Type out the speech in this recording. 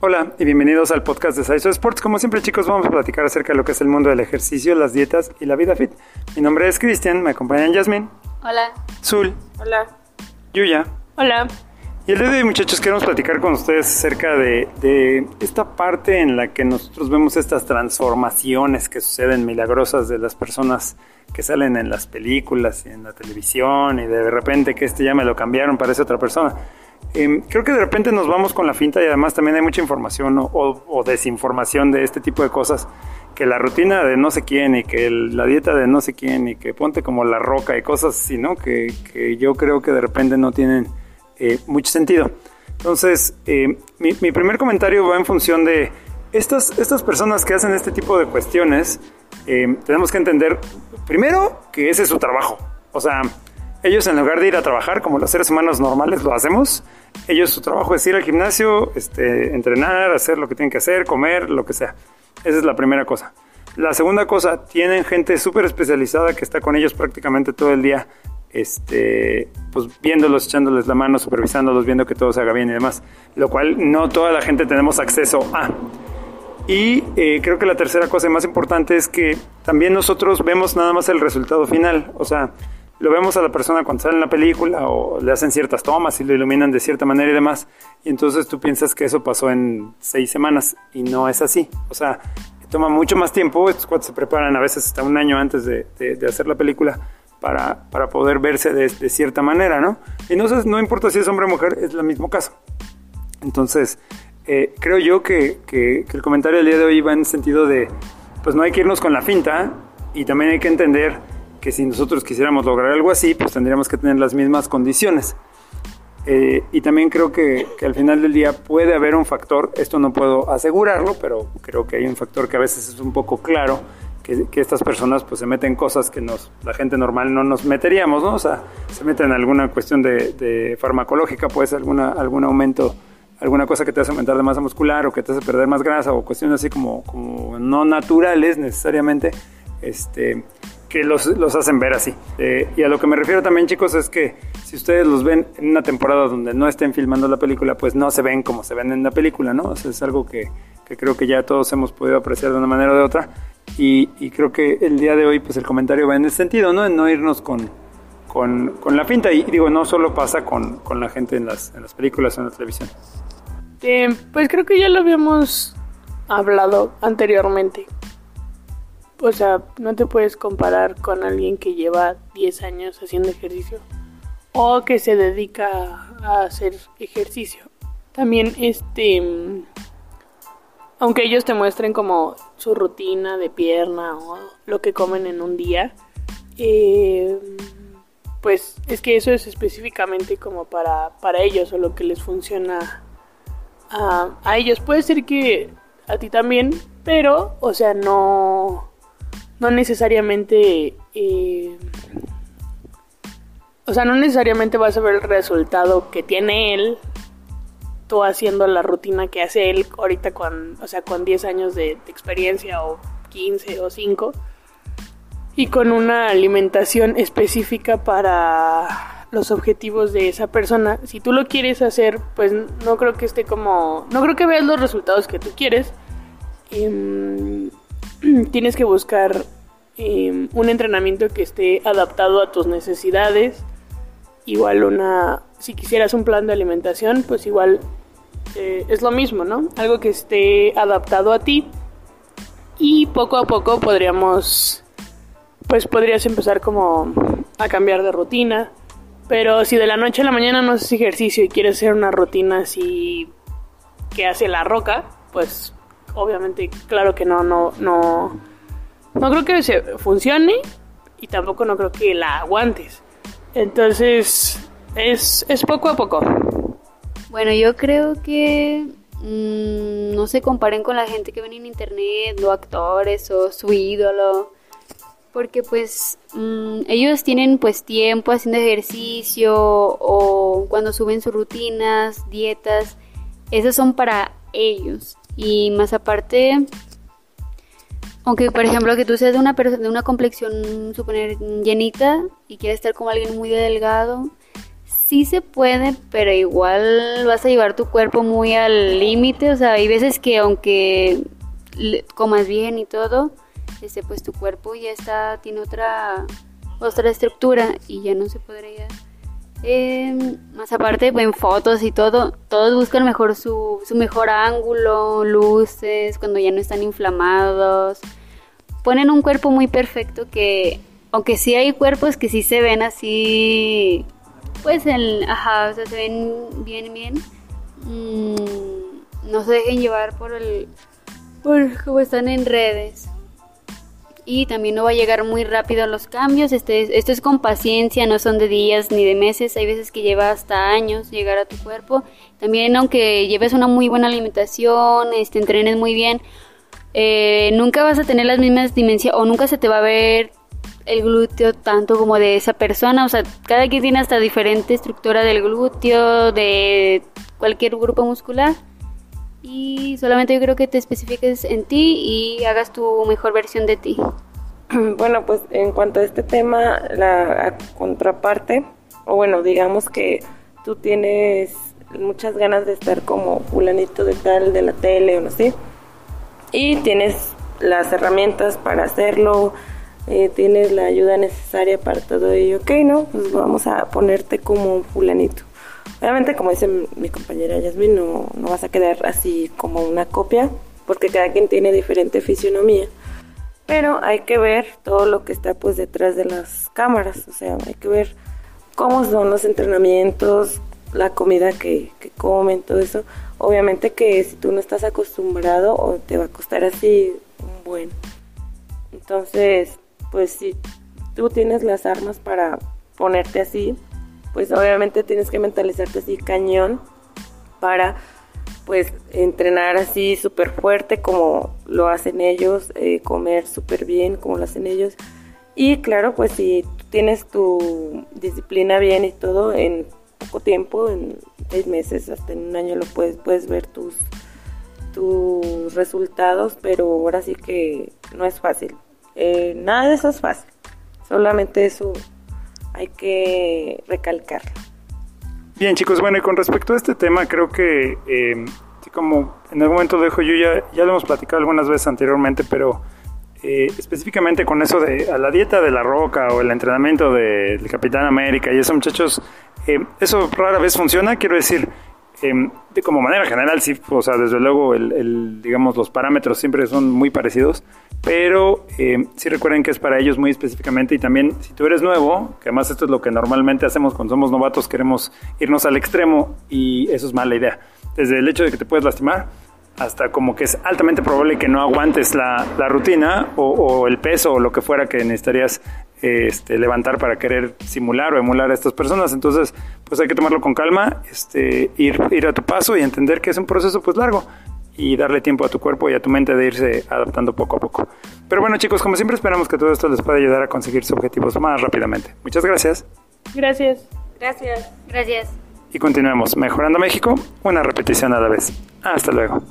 Hola y bienvenidos al podcast de Saizo Sports. Como siempre chicos vamos a platicar acerca de lo que es el mundo del ejercicio, las dietas y la vida fit. Mi nombre es Cristian, me acompañan Yasmin. Hola. Zul. Hola. Yuya. Hola. Y el día de hoy muchachos queremos platicar con ustedes acerca de, de esta parte en la que nosotros vemos estas transformaciones que suceden milagrosas de las personas que salen en las películas y en la televisión y de repente que este ya me lo cambiaron, parece otra persona. Eh, creo que de repente nos vamos con la finta y además también hay mucha información o, o, desinformación de este tipo de cosas. Que la rutina de no sé quién y que el, la dieta de no sé quién y que ponte como la roca y cosas así, ¿no? Que, que yo creo que de repente no tienen eh, mucho sentido. Entonces, eh, mi, mi, primer comentario va en función de estas, estas personas que hacen este tipo de cuestiones. Eh, tenemos que entender, primero, que ese es su trabajo. O sea, ellos en lugar de ir a trabajar como los seres humanos normales lo hacemos, ellos su trabajo es ir al gimnasio, este, entrenar, hacer lo que tienen que hacer, comer, lo que sea. Esa es la primera cosa. La segunda cosa, tienen gente súper especializada que está con ellos prácticamente todo el día, este, pues viéndolos, echándoles la mano, supervisándolos, viendo que todo se haga bien y demás. Lo cual no toda la gente tenemos acceso a. Y eh, creo que la tercera cosa más importante es que también nosotros vemos nada más el resultado final. O sea, lo vemos a la persona cuando sale en la película o le hacen ciertas tomas y lo iluminan de cierta manera y demás. Y entonces tú piensas que eso pasó en seis semanas y no es así. O sea, toma mucho más tiempo. Estos cuatro se preparan a veces hasta un año antes de, de, hacer la película para, para poder verse de, cierta manera, ¿no? Y no, no importa si es hombre o mujer, es el mismo caso. Entonces, eh, creo yo que, que, que el comentario del día de hoy va en el sentido de, pues no hay que irnos con la finta y también hay que entender que si nosotros quisiéramos lograr algo así, pues tendríamos que tener las mismas condiciones. Eh, y también creo que, que, al final del día puede haber un factor, esto no puedo asegurarlo, pero creo que hay un factor que a veces es un poco claro, que, que estas personas pues se meten cosas que nos, la gente normal no nos meteríamos, ¿no? O sea, se meten en alguna cuestión de, de farmacológica, pues alguna, algún aumento, alguna cosa que te hace aumentar de masa muscular o que te hace perder más grasa o cuestiones así como, como no naturales necesariamente, este que los, los hacen ver así. Eh, y a lo que me refiero también, chicos, es que si ustedes los ven en una temporada donde no estén filmando la película, pues no se ven como se ven en la película, ¿no? O sea, es algo que, que, creo que ya todos hemos podido apreciar de una manera o de otra. Y, y, creo que el día de hoy, pues el comentario va en ese sentido, ¿no? En no irnos con, con, con la pinta. Y digo, no solo pasa con, con la gente en las, en las películas o en la televisión. Eh, pues creo que ya lo habíamos hablado anteriormente. O sea, no te puedes comparar con alguien que lleva 10 años haciendo ejercicio o que se dedica a hacer ejercicio. También este aunque ellos te muestren como su rutina de pierna o lo que comen en un día, eh, pues es que eso es específicamente como para, para ellos o lo que les funciona a, a ellos. Puede ser que a ti también, pero, o sea, no no necesariamente... Eh, o sea, no necesariamente vas a ver el resultado que tiene él tú haciendo la rutina que hace él ahorita con, o sea, con 10 años de, experiencia o 15 o 5 y con una alimentación específica para los objetivos de esa persona. Si tú lo quieres hacer, pues no creo que esté como, no creo que veas los resultados que tú quieres. Eh, tienes que buscar eh, un entrenamiento que esté adaptado a tus necesidades. Igual una, si quisieras un plan de alimentación, pues igual eh, es lo mismo, ¿no? Algo que esté adaptado a ti. Y poco a poco podríamos, pues podrías empezar como a cambiar de rutina. Pero si de la noche a la mañana no haces ejercicio y quieres hacer una rutina así que hace la roca, pues obviamente, claro que no, no, no, no creo que se funcione y tampoco no creo que la aguantes. Entonces, es, es poco a poco. Bueno, yo creo que mmm, no se comparen con la gente que ven en internet, o actores o su ídolo. Porque pues mmm, ellos tienen pues tiempo haciendo ejercicio o cuando suben sus rutinas, dietas. Esas son para ellos. Y más aparte, aunque por ejemplo que tú seas de una, de una complexión, suponer, llenita y quieres estar como alguien muy delgado, sí se puede, pero igual vas a llevar tu cuerpo muy al límite, o sea, hay veces que aunque comas bien y todo, este, pues tu cuerpo ya está, tiene otra, otra estructura y ya no se podría eh, más aparte, en fotos y todo, todos buscan mejor su, su mejor ángulo, luces, cuando ya no están inflamados. Ponen un cuerpo muy perfecto que, aunque sí hay cuerpos que sí se ven así, pues, el, ajá, o sea, se ven bien, bien. Mm, no se dejen llevar por el, por cómo están en redes y también no va a llegar muy rápido a los cambios. Este, esto es con paciencia, no son de días ni de meses. Hay veces que lleva hasta años llegar a tu cuerpo. También aunque lleves una muy buena alimentación, este, entrenes muy bien, eh, nunca vas a tener las mismas dimensiones o nunca se te va a ver el glúteo tanto como de esa persona. O sea, cada quien tiene hasta diferente estructura del glúteo, de cualquier grupo muscular y solamente yo creo que te especifiques en ti y hagas tu mejor versión de ti. Bueno, pues en cuanto a este tema, la contraparte, o bueno, digamos que tú tienes muchas ganas de estar como fulanito de tal de la tele o no sé, y tienes las herramientas para hacerlo, eh, tienes la ayuda necesaria para todo ello, ok, ¿no? Pues vamos a ponerte como fulanito. Obviamente, como dice mi compañera Yasmin, no, no vas a quedar así como una copia, porque cada quien tiene diferente fisionomía. Pero hay que ver todo lo que está pues detrás de las cámaras, o sea, hay que ver cómo son los entrenamientos, la comida que, que comen, todo eso. Obviamente que si tú no estás acostumbrado, o te va a costar así un buen. Entonces, pues si tú tienes las armas para ponerte así, pues obviamente tienes que mentalizarte así cañón para pues entrenar así súper fuerte como lo hacen ellos, eh, comer súper bien como lo hacen ellos. Y claro, pues si tienes tu disciplina bien y todo, en poco tiempo, en seis meses, hasta en un año lo puedes, puedes ver tus, tus resultados, pero ahora sí que no es fácil. Eh, nada de eso es fácil, solamente eso hay que recalcarlo. Bien chicos, bueno y con respecto a este tema creo que eh, como en algún momento dejo yo ya, ya lo hemos platicado algunas veces anteriormente, pero eh, específicamente con eso de a la dieta de la roca o el entrenamiento del Capitán América y eso muchachos, eh, eso rara vez funciona, quiero decir, de como manera general sí, o sea, desde luego el, digamos los parámetros siempre son muy parecidos, pero eh, sí recuerden que es para ellos muy específicamente y también si tú eres nuevo, que además esto es lo que normalmente hacemos cuando somos novatos, queremos irnos al extremo y eso es mala idea. Desde el hecho de que te puedes lastimar hasta como que es altamente probable que no aguantes la, la rutina o, o, el peso o lo que fuera que necesitarías este, levantar para querer simular o emular a estas personas. Entonces, pues hay que tomarlo con calma, este, ir, ir a tu paso y entender que es un proceso pues largo y darle tiempo a tu cuerpo y a tu mente de irse adaptando poco a poco. Pero bueno chicos, como siempre esperamos que todo esto les pueda ayudar a conseguir sus objetivos más rápidamente. Muchas gracias. Gracias. Gracias. Gracias. Y continuemos mejorando México, una repetición a la vez. Hasta luego.